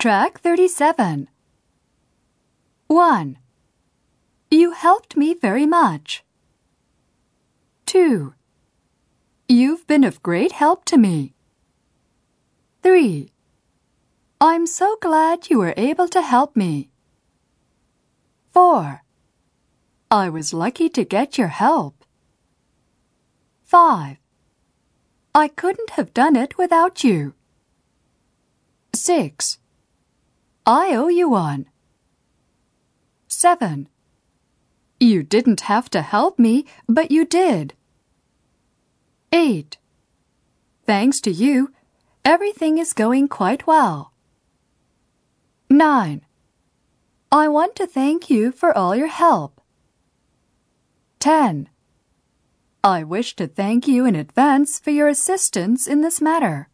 Track 37. 1. You helped me very much. 2. You've been of great help to me. 3. I'm so glad you were able to help me. 4. I was lucky to get your help. 5. I couldn't have done it without you. 6. I owe you one. 7. You didn't have to help me, but you did. 8. Thanks to you, everything is going quite well. 9. I want to thank you for all your help. 10. I wish to thank you in advance for your assistance in this matter.